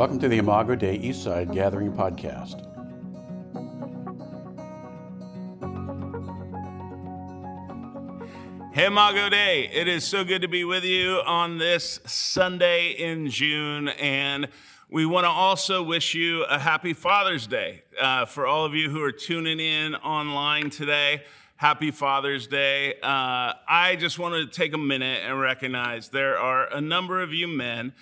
Welcome to the Imago Dei Eastside Gathering Podcast. Hey, Imago Dei. It is so good to be with you on this Sunday in June. And we want to also wish you a happy Father's Day. Uh, for all of you who are tuning in online today, happy Father's Day. Uh, I just wanted to take a minute and recognize there are a number of you men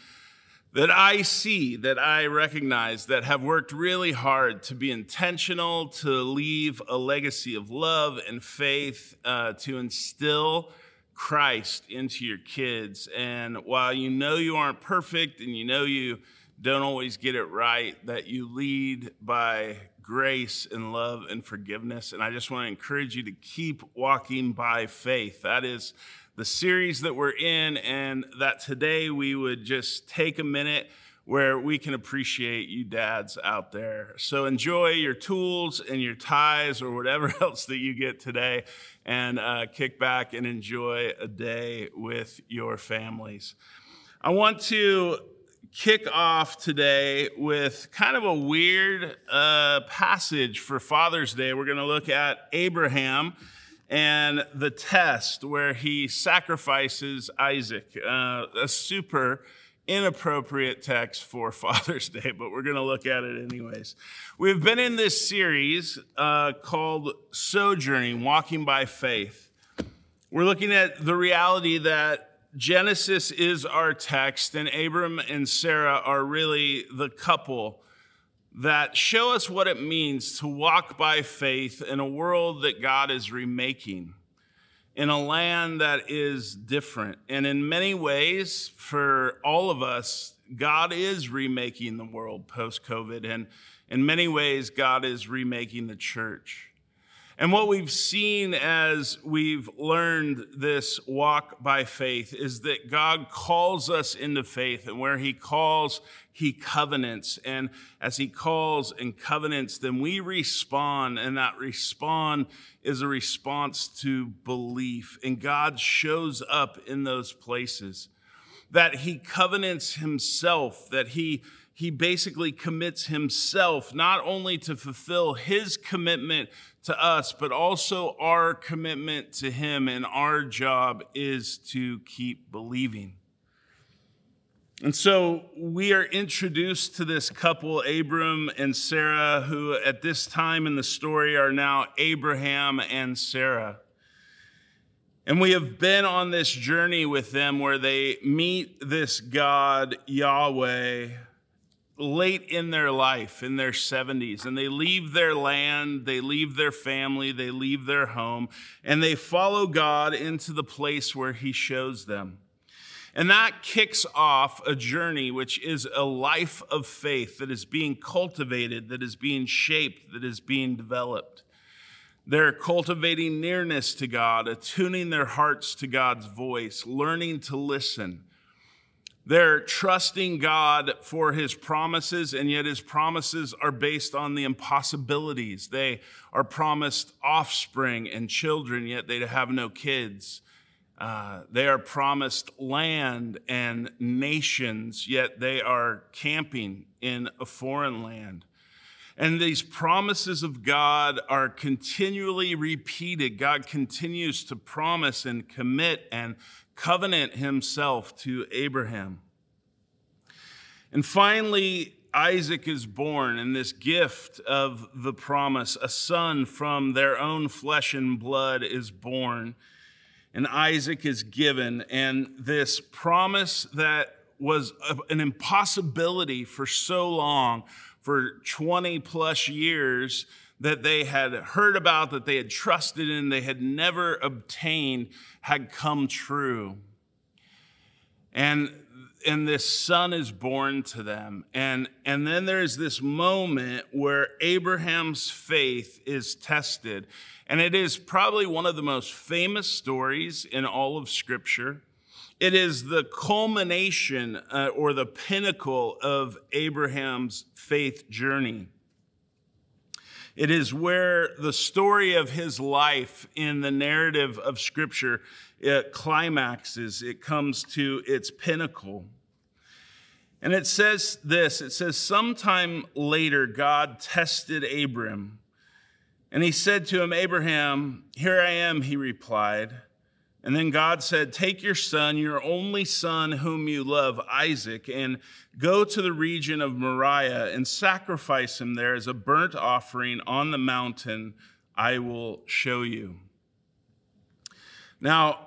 that I see, that I recognize, that have worked really hard to be intentional, to leave a legacy of love and faith, uh, to instill Christ into your kids. And while you know you aren't perfect and you know you don't always get it right, that you lead by grace and love and forgiveness. And I just want to encourage you to keep walking by faith. That is the series that we're in, and that today we would just take a minute where we can appreciate you dads out there. So enjoy your tools and your ties or whatever else that you get today, and uh, kick back and enjoy a day with your families. I want to kick off today with kind of a weird uh, passage for Father's Day. We're going to look at Abraham and the test where he sacrifices Isaac, uh, a super inappropriate text for Father's Day, but we're going to look at it anyways. We've been in this series uh, called Sojourning, Walking by Faith. We're looking at the reality that Genesis is our text, and Abram and Sarah are really the couple that show us what it means to walk by faith in a world that God is remaking, in a land that is different. And in many ways, for all of us, God is remaking the world post COVID. And in many ways, God is remaking the church. And what we've seen as we've learned this walk by faith is that God calls us into faith, and where He calls, He covenants. And as He calls and covenants, then we respond, and that respond is a response to belief. And God shows up in those places. That He covenants Himself, that He he basically commits himself not only to fulfill his commitment to us, but also our commitment to him. And our job is to keep believing. And so we are introduced to this couple, Abram and Sarah, who at this time in the story are now Abraham and Sarah. And we have been on this journey with them where they meet this God, Yahweh, late in their life, in their 70s, and they leave their land, they leave their family, they leave their home, and they follow God into the place where He shows them. And that kicks off a journey which is a life of faith that is being cultivated, that is being shaped, that is being developed. They're cultivating nearness to God, attuning their hearts to God's voice, learning to listen they're trusting God for his promises, and yet his promises are based on the impossibilities. They are promised offspring and children, yet they have no kids. Uh, they are promised land and nations, yet they are camping in a foreign land. And these promises of God are continually repeated. God continues to promise and commit and covenant himself to Abraham. And finally, Isaac is born, and this gift of the promise, a son from their own flesh and blood, is born. And Isaac is given, and this promise that was an impossibility for so long, for 20 plus years, that they had heard about, that they had trusted in, they had never obtained, had come true. And and this son is born to them. And, and then there's this moment where Abraham's faith is tested. And it is probably one of the most famous stories in all of Scripture. It is the culmination uh, or the pinnacle of Abraham's faith journey. It is where the story of his life in the narrative of Scripture it climaxes, it comes to its pinnacle. And it says this it says, Sometime later, God tested Abram. And he said to him, Abraham, here I am, he replied. And then God said, Take your son, your only son, whom you love, Isaac, and go to the region of Moriah and sacrifice him there as a burnt offering on the mountain I will show you. Now,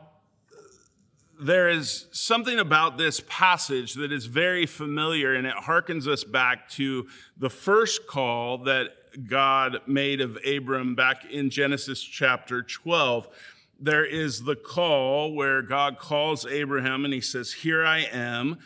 there is something about this passage that is very familiar, and it harkens us back to the first call that God made of Abram back in Genesis chapter 12. There is the call where God calls Abraham and he says, Here I am.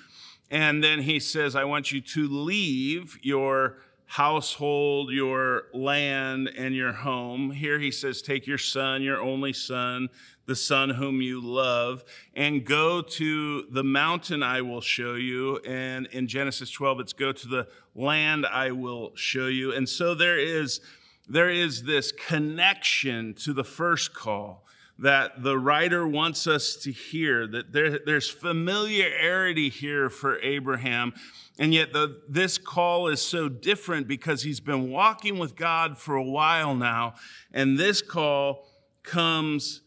And then he says, I want you to leave your household, your land, and your home. Here he says, Take your son, your only son, the son whom you love, and go to the mountain I will show you. And in Genesis 12, it's go to the land I will show you. And so there is, there is this connection to the first call that the writer wants us to hear, that there, there's familiarity here for Abraham. And yet, the, this call is so different because he's been walking with God for a while now. And this call comes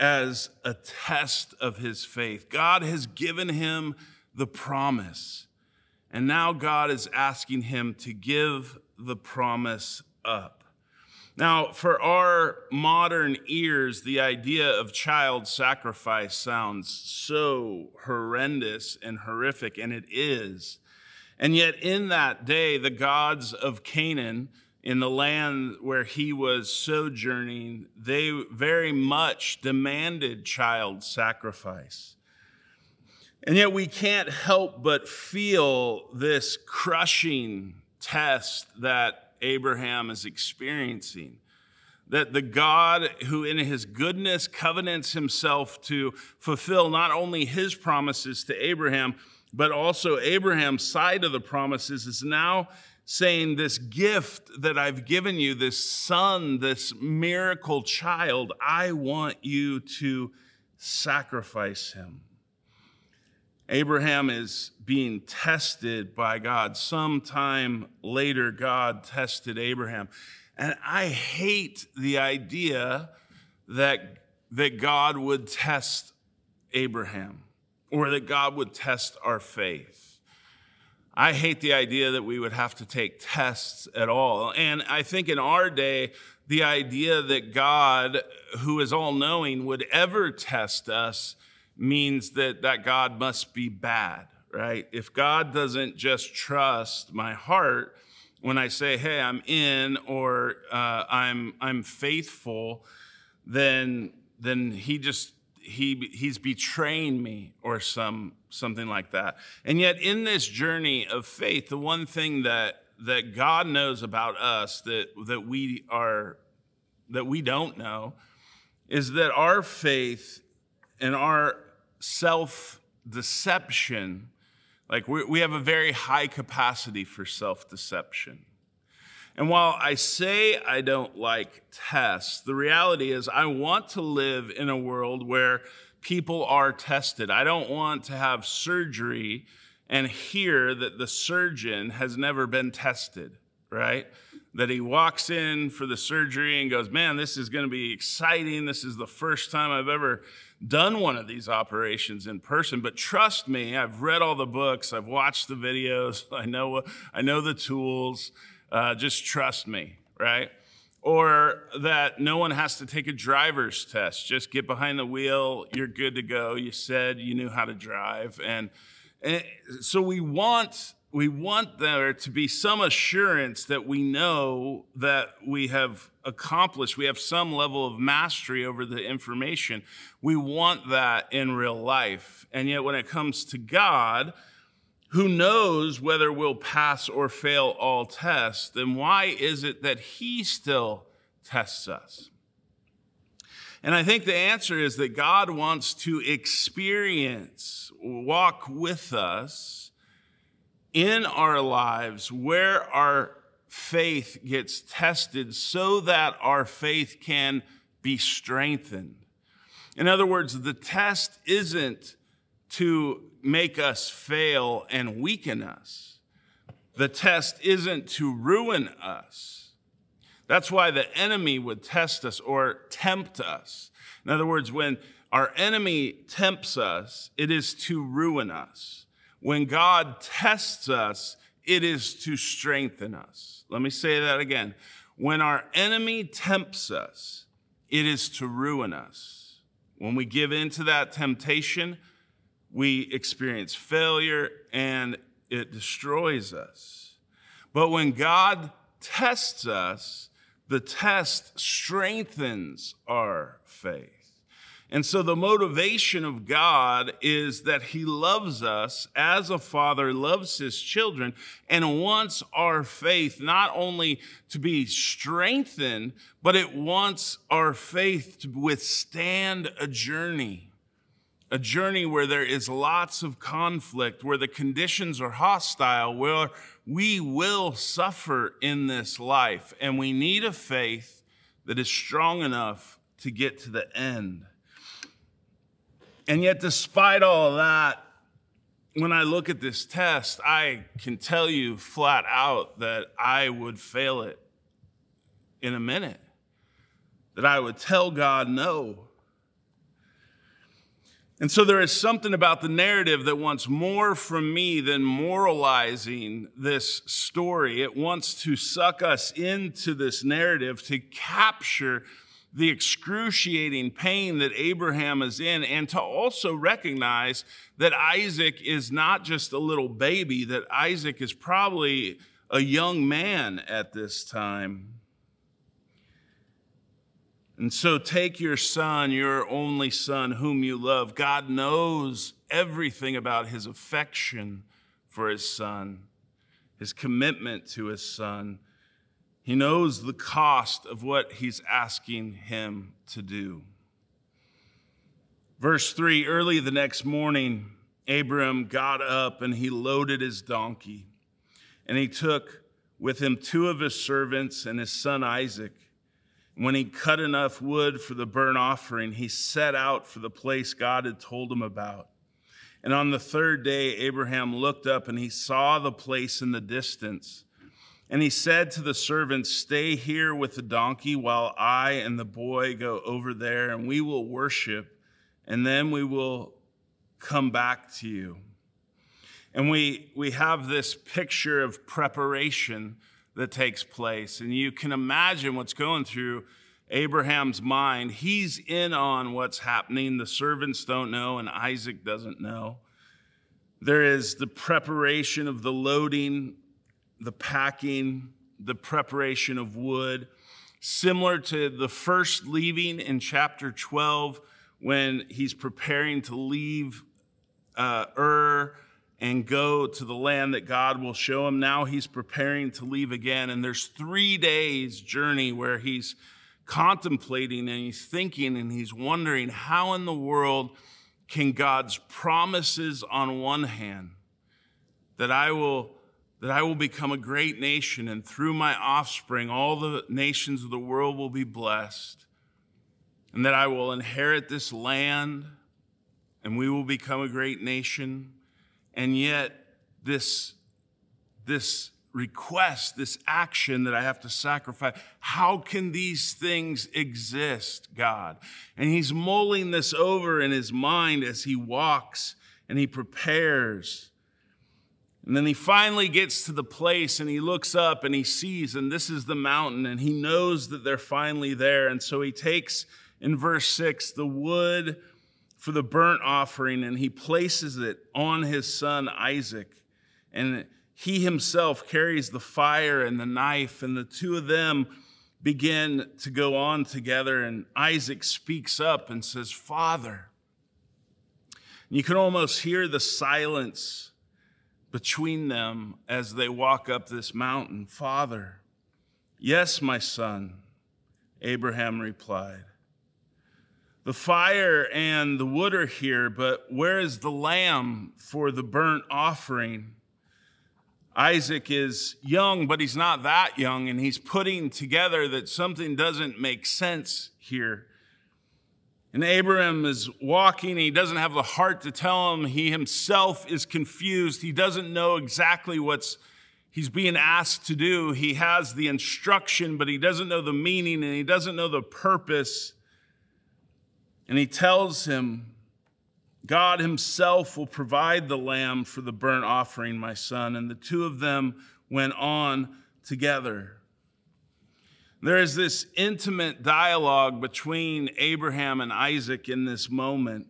as a test of his faith. God has given him the promise. And now God is asking him to give the promise up. Now, for our modern ears, the idea of child sacrifice sounds so horrendous and horrific, and it is. And yet, in that day, the gods of Canaan, in the land where he was sojourning, they very much demanded child sacrifice. And yet we can't help but feel this crushing test that Abraham is experiencing. That the God who, in his goodness, covenants himself to fulfill not only his promises to Abraham, but also Abraham's side of the promises, is now saying, This gift that I've given you, this son, this miracle child, I want you to sacrifice him. Abraham is being tested by God. Sometime later, God tested Abraham. And I hate the idea that, that God would test Abraham or that God would test our faith. I hate the idea that we would have to take tests at all. And I think in our day, the idea that God, who is all knowing, would ever test us means that that God must be bad, right? If God doesn't just trust my heart when I say, hey, I'm in or uh, I'm, I'm faithful, then, then he just he he's betraying me or some something like that. And yet in this journey of faith, the one thing that that God knows about us that that we are that we don't know is that our faith and our self deception like we, we have a very high capacity for self deception and while I say I don't like tests, the reality is I want to live in a world where people are tested. I don't want to have surgery and hear that the surgeon has never been tested, right? That he walks in for the surgery and goes, Man, this is going to be exciting. This is the first time I've ever done one of these operations in person. But trust me, I've read all the books, I've watched the videos, I know, I know the tools uh, just trust me, right? Or that no one has to take a driver's test. Just get behind the wheel, you're good to go. You said you knew how to drive. And, and so we want we want there to be some assurance that we know that we have accomplished, we have some level of mastery over the information. We want that in real life. And yet, when it comes to God, who knows whether we'll pass or fail all tests, then why is it that he still tests us? And I think the answer is that God wants to experience, walk with us in our lives where our faith gets tested so that our faith can be strengthened. In other words, the test isn't to make us fail and weaken us. The test isn't to ruin us. That's why the enemy would test us or tempt us. In other words, when our enemy tempts us, it is to ruin us. When God tests us, it is to strengthen us. Let me say that again. When our enemy tempts us, it is to ruin us. When we give in to that temptation, we experience failure and it destroys us. But when God tests us, the test strengthens our faith. And so the motivation of God is that He loves us as a father loves his children and wants our faith not only to be strengthened, but it wants our faith to withstand a journey a journey where there is lots of conflict, where the conditions are hostile, where we will suffer in this life. And we need a faith that is strong enough to get to the end. And yet, despite all that, when I look at this test, I can tell you flat out that I would fail it in a minute, that I would tell God no and so there is something about the narrative that wants more from me than moralizing this story. It wants to suck us into this narrative to capture the excruciating pain that Abraham is in and to also recognize that Isaac is not just a little baby, that Isaac is probably a young man at this time. And so take your son, your only son, whom you love. God knows everything about his affection for his son, his commitment to his son. He knows the cost of what he's asking him to do. Verse 3 Early the next morning, Abram got up and he loaded his donkey, and he took with him two of his servants and his son Isaac. When he cut enough wood for the burnt offering, he set out for the place God had told him about. And on the third day, Abraham looked up and he saw the place in the distance. And he said to the servants, Stay here with the donkey while I and the boy go over there, and we will worship, and then we will come back to you. And we, we have this picture of preparation that takes place. And you can imagine what's going through Abraham's mind. He's in on what's happening. The servants don't know, and Isaac doesn't know. There is the preparation of the loading, the packing, the preparation of wood, similar to the first leaving in chapter 12 when he's preparing to leave uh, Ur and go to the land that God will show him. Now he's preparing to leave again. And there's three days journey where he's contemplating and he's thinking and he's wondering how in the world can God's promises on one hand that I will that I will become a great nation and through my offspring all the nations of the world will be blessed and that I will inherit this land and we will become a great nation and yet, this, this request, this action that I have to sacrifice, how can these things exist, God? And he's mulling this over in his mind as he walks and he prepares. And then he finally gets to the place and he looks up and he sees, and this is the mountain, and he knows that they're finally there. And so he takes in verse six the wood for the burnt offering and he places it on his son Isaac. And he himself carries the fire and the knife, and the two of them begin to go on together. And Isaac speaks up and says, Father. And you can almost hear the silence between them as they walk up this mountain. Father, yes, my son, Abraham replied. The fire and the wood are here, but where is the lamb for the burnt offering? Isaac is young, but he's not that young, and he's putting together that something doesn't make sense here. And Abraham is walking, he doesn't have the heart to tell him. He himself is confused. He doesn't know exactly what's he's being asked to do. He has the instruction, but he doesn't know the meaning and he doesn't know the purpose. And he tells him, God himself will provide the lamb for the burnt offering, my son. And the two of them went on together. There is this intimate dialogue between Abraham and Isaac in this moment.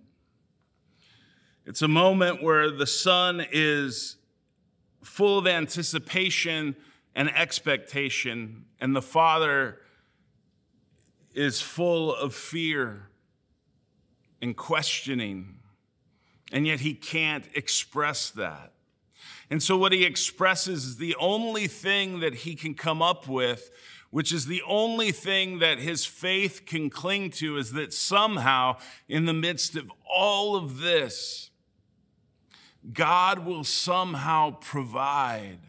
It's a moment where the son is full of anticipation and expectation, and the father is full of fear and questioning, and yet he can't express that. And so, what he expresses is the only thing that he can come up with which is the only thing that his faith can cling to, is that somehow, in the midst of all of this, God will somehow provide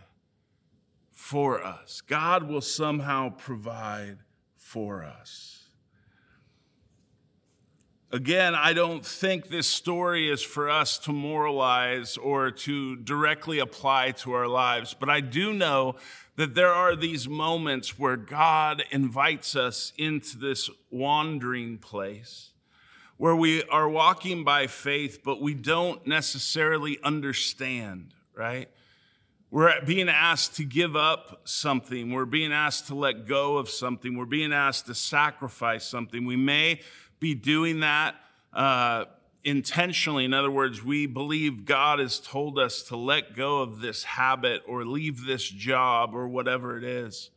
for us. God will somehow provide for us. Again, I don't think this story is for us to moralize or to directly apply to our lives, but I do know that there are these moments where God invites us into this wandering place where we are walking by faith, but we don't necessarily understand, right? We're being asked to give up something. We're being asked to let go of something. We're being asked to sacrifice something. We may be doing that. Uh, intentionally. In other words, we believe God has told us to let go of this habit or leave this job or whatever it is.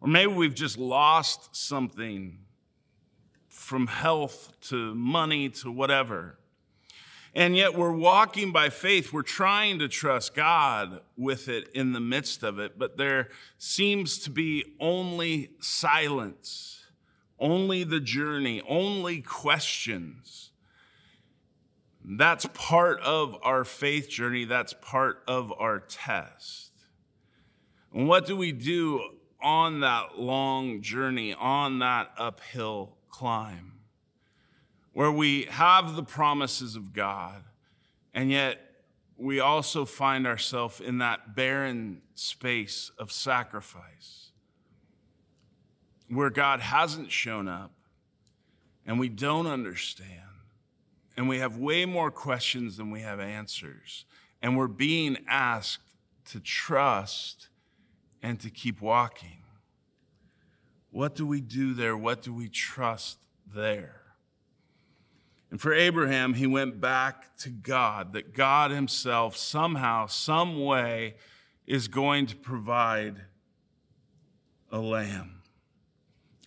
Or maybe we've just lost something from health to money to whatever. And yet we're walking by faith. We're trying to trust God with it in the midst of it, but there seems to be only silence, only the journey, only questions. That's part of our faith journey. That's part of our test. And what do we do on that long journey, on that uphill climb, where we have the promises of God, and yet we also find ourselves in that barren space of sacrifice, where God hasn't shown up and we don't understand? and we have way more questions than we have answers. And we're being asked to trust and to keep walking. What do we do there? What do we trust there? And for Abraham, he went back to God, that God himself somehow, some way, is going to provide a lamb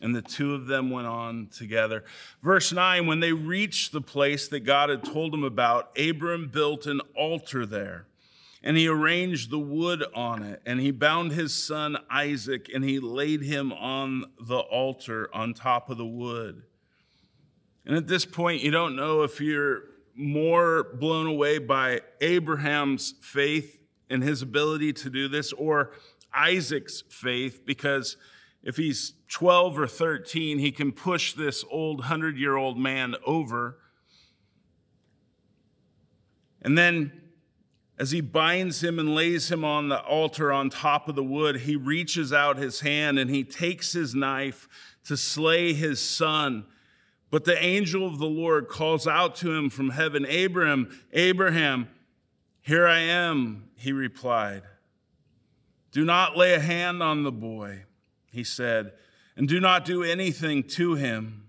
and the two of them went on together. Verse 9 When they reached the place that God had told them about, Abram built an altar there, and he arranged the wood on it, and he bound his son Isaac, and he laid him on the altar on top of the wood. And at this point, you don't know if you're more blown away by Abraham's faith and his ability to do this or Isaac's faith because if he's 12 or 13, he can push this old 100 year old man over. And then, as he binds him and lays him on the altar on top of the wood, he reaches out his hand and he takes his knife to slay his son. But the angel of the Lord calls out to him from heaven Abraham, Abraham, here I am, he replied. Do not lay a hand on the boy he said, and do not do anything to him.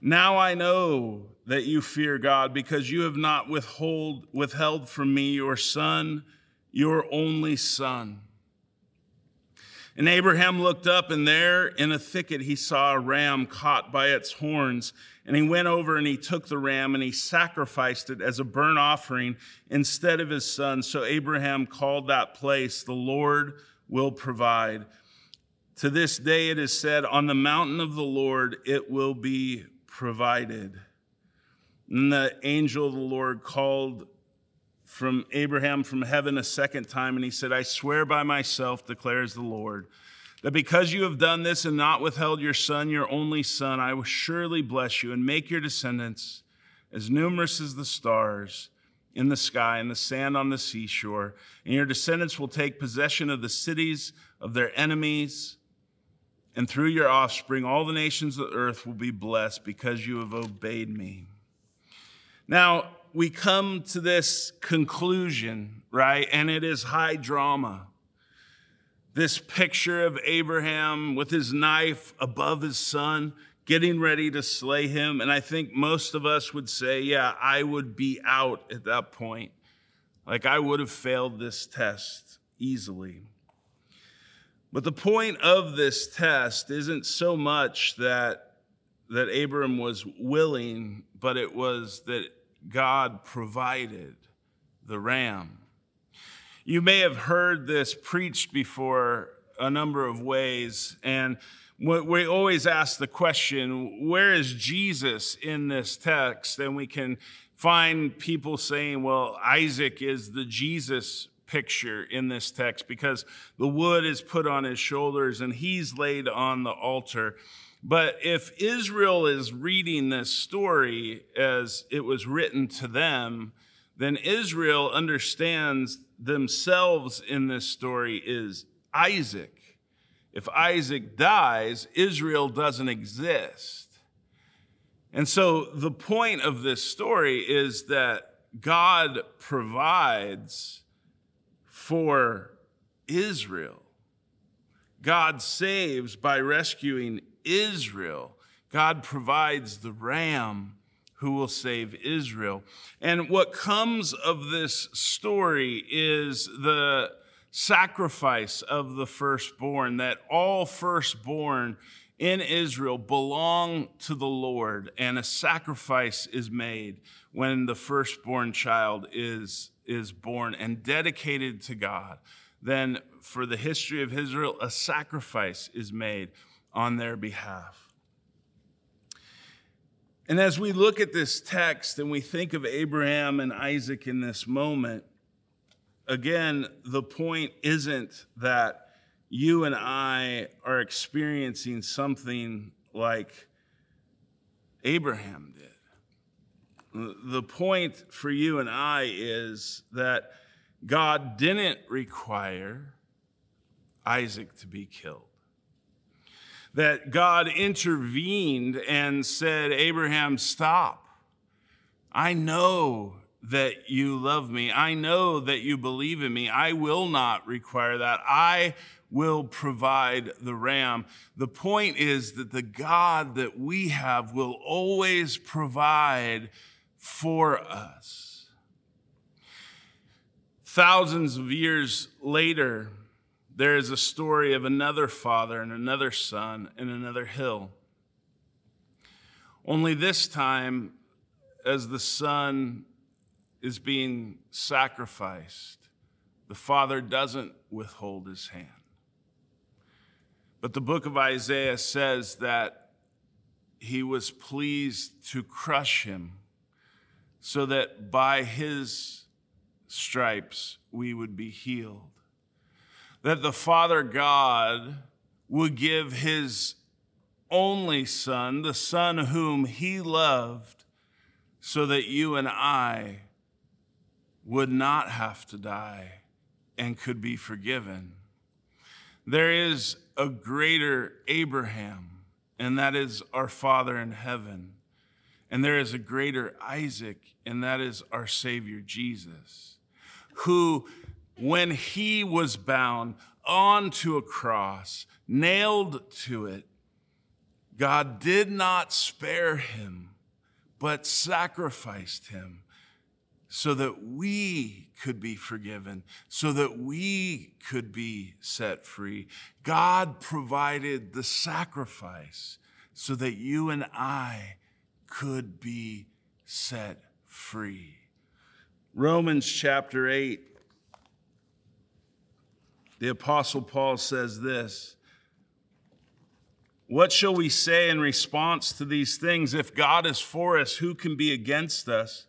Now I know that you fear God because you have not withhold, withheld from me your son, your only son. And Abraham looked up, and there in a thicket he saw a ram caught by its horns. And he went over and he took the ram and he sacrificed it as a burnt offering instead of his son. So Abraham called that place, The Lord will provide. To this day it is said, On the mountain of the Lord it will be provided. And the angel of the Lord called from Abraham from heaven a second time, and he said, I swear by myself, declares the Lord, that because you have done this and not withheld your son, your only son, I will surely bless you and make your descendants as numerous as the stars in the sky and the sand on the seashore. And your descendants will take possession of the cities of their enemies. And through your offspring, all the nations of the earth will be blessed because you have obeyed me. Now, we come to this conclusion, right? And it is high drama this picture of Abraham with his knife above his son, getting ready to slay him. And I think most of us would say, yeah, I would be out at that point. Like I would have failed this test easily. But the point of this test isn't so much that that Abram was willing, but it was that God provided the ram. You may have heard this preached before a number of ways, and we always ask the question where is Jesus in this text? And we can find people saying, well, Isaac is the Jesus picture in this text because the wood is put on his shoulders and he's laid on the altar. But if Israel is reading this story as it was written to them, then Israel understands themselves in this story is Isaac. If Isaac dies, Israel doesn't exist. And so the point of this story is that God provides for Israel. God saves by rescuing Israel. God provides the ram who will save Israel. And what comes of this story is the sacrifice of the firstborn, that all firstborn in Israel belong to the Lord, and a sacrifice is made when the firstborn child is, is born and dedicated to God. Then, for the history of Israel, a sacrifice is made on their behalf. And as we look at this text and we think of Abraham and Isaac in this moment, again, the point isn't that you and I are experiencing something like Abraham did. The point for you and I is that God didn't require Isaac to be killed that God intervened and said, Abraham, stop. I know that you love me. I know that you believe in me. I will not require that. I will provide the ram. The point is that the God that we have will always provide for us. Thousands of years later, there is a story of another father and another son and another hill. Only this time, as the son is being sacrificed, the father doesn't withhold his hand. But the book of Isaiah says that he was pleased to crush him so that by his stripes we would be healed that the Father God would give his only Son, the Son whom he loved, so that you and I would not have to die and could be forgiven. There is a greater Abraham, and that is our Father in heaven. And there is a greater Isaac, and that is our Savior Jesus, who when he was bound onto a cross, nailed to it, God did not spare him, but sacrificed him so that we could be forgiven, so that we could be set free. God provided the sacrifice so that you and I could be set free. Romans chapter 8 the Apostle Paul says this What shall we say in response to these things? If God is for us, who can be against us?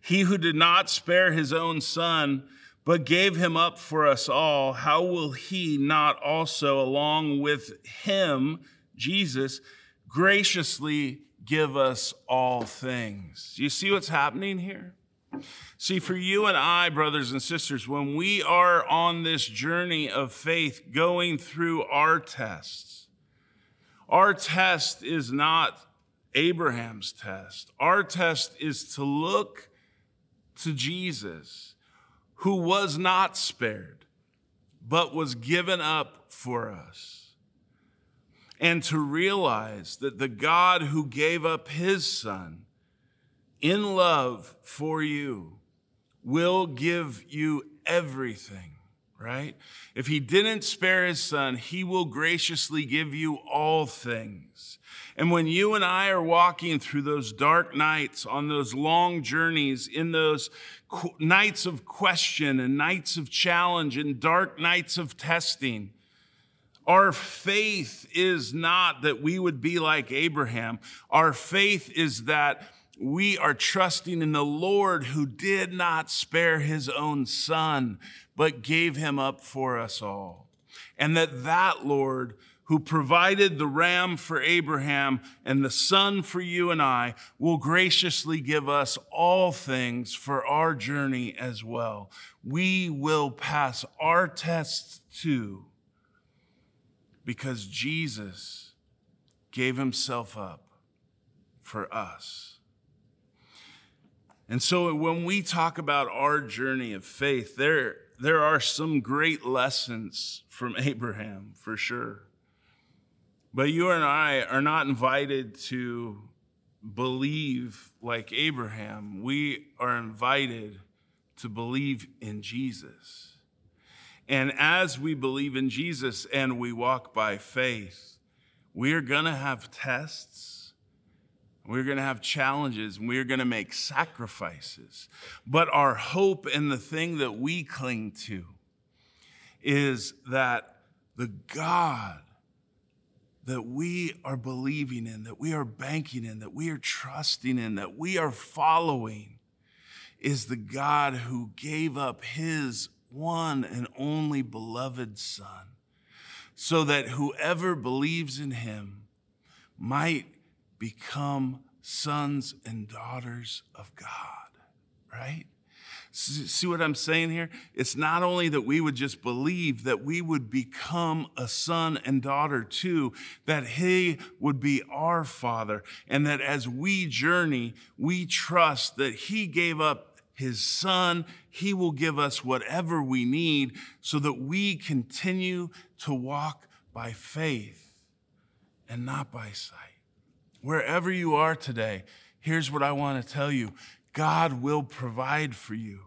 He who did not spare his own son, but gave him up for us all, how will he not also, along with him, Jesus, graciously give us all things? You see what's happening here? See, for you and I, brothers and sisters, when we are on this journey of faith going through our tests, our test is not Abraham's test. Our test is to look to Jesus, who was not spared, but was given up for us. And to realize that the God who gave up his son in love for you will give you everything, right? If he didn't spare his son, he will graciously give you all things. And when you and I are walking through those dark nights, on those long journeys, in those qu- nights of question and nights of challenge and dark nights of testing, our faith is not that we would be like Abraham. Our faith is that we are trusting in the Lord who did not spare his own son, but gave him up for us all. And that that Lord who provided the ram for Abraham and the son for you and I will graciously give us all things for our journey as well. We will pass our tests too because Jesus gave himself up for us. And so when we talk about our journey of faith, there, there are some great lessons from Abraham for sure. But you and I are not invited to believe like Abraham. We are invited to believe in Jesus. And as we believe in Jesus and we walk by faith, we are going to have tests we're going to have challenges and we're going to make sacrifices. But our hope and the thing that we cling to is that the God that we are believing in, that we are banking in, that we are trusting in, that we are following is the God who gave up his one and only beloved Son so that whoever believes in him might become sons and daughters of God, right? See what I'm saying here? It's not only that we would just believe that we would become a son and daughter too, that He would be our Father, and that as we journey, we trust that He gave up His Son. He will give us whatever we need so that we continue to walk by faith and not by sight wherever you are today, here's what I want to tell you God will provide for you.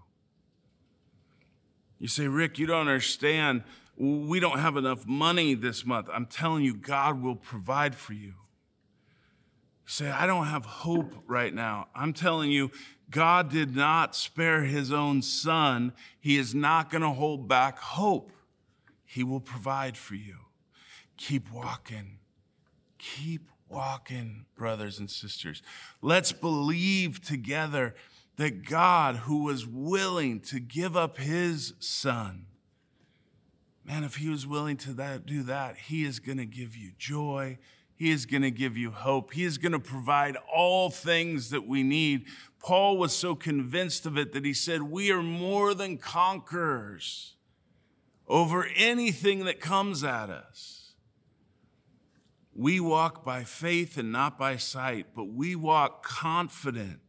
You say, Rick, you don't understand. We don't have enough money this month. I'm telling you, God will provide for you. Say, I don't have hope right now. I'm telling you, God did not spare his own son. He is not going to hold back hope. He will provide for you. Keep walking. Keep walking, brothers and sisters. Let's believe together that God, who was willing to give up his son, man, if he was willing to that, do that, he is going to give you joy. He is going to give you hope. He is going to provide all things that we need. Paul was so convinced of it that he said, We are more than conquerors over anything that comes at us. We walk by faith and not by sight, but we walk confident,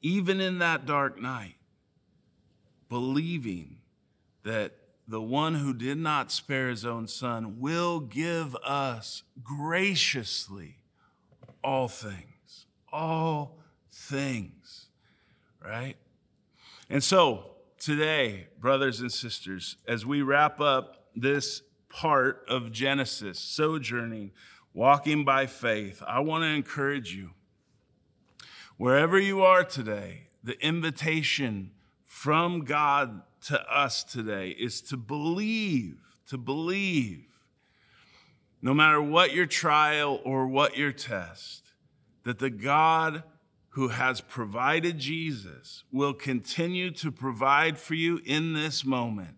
even in that dark night, believing that the one who did not spare his own son will give us graciously all things, all things, right? And so today, brothers and sisters, as we wrap up this part of Genesis, sojourning, walking by faith, I want to encourage you. Wherever you are today, the invitation from God to us today is to believe, to believe, no matter what your trial or what your test, that the God who has provided Jesus will continue to provide for you in this moment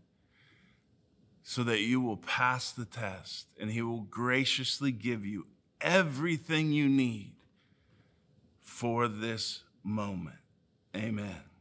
so that you will pass the test and he will graciously give you everything you need for this moment. Amen.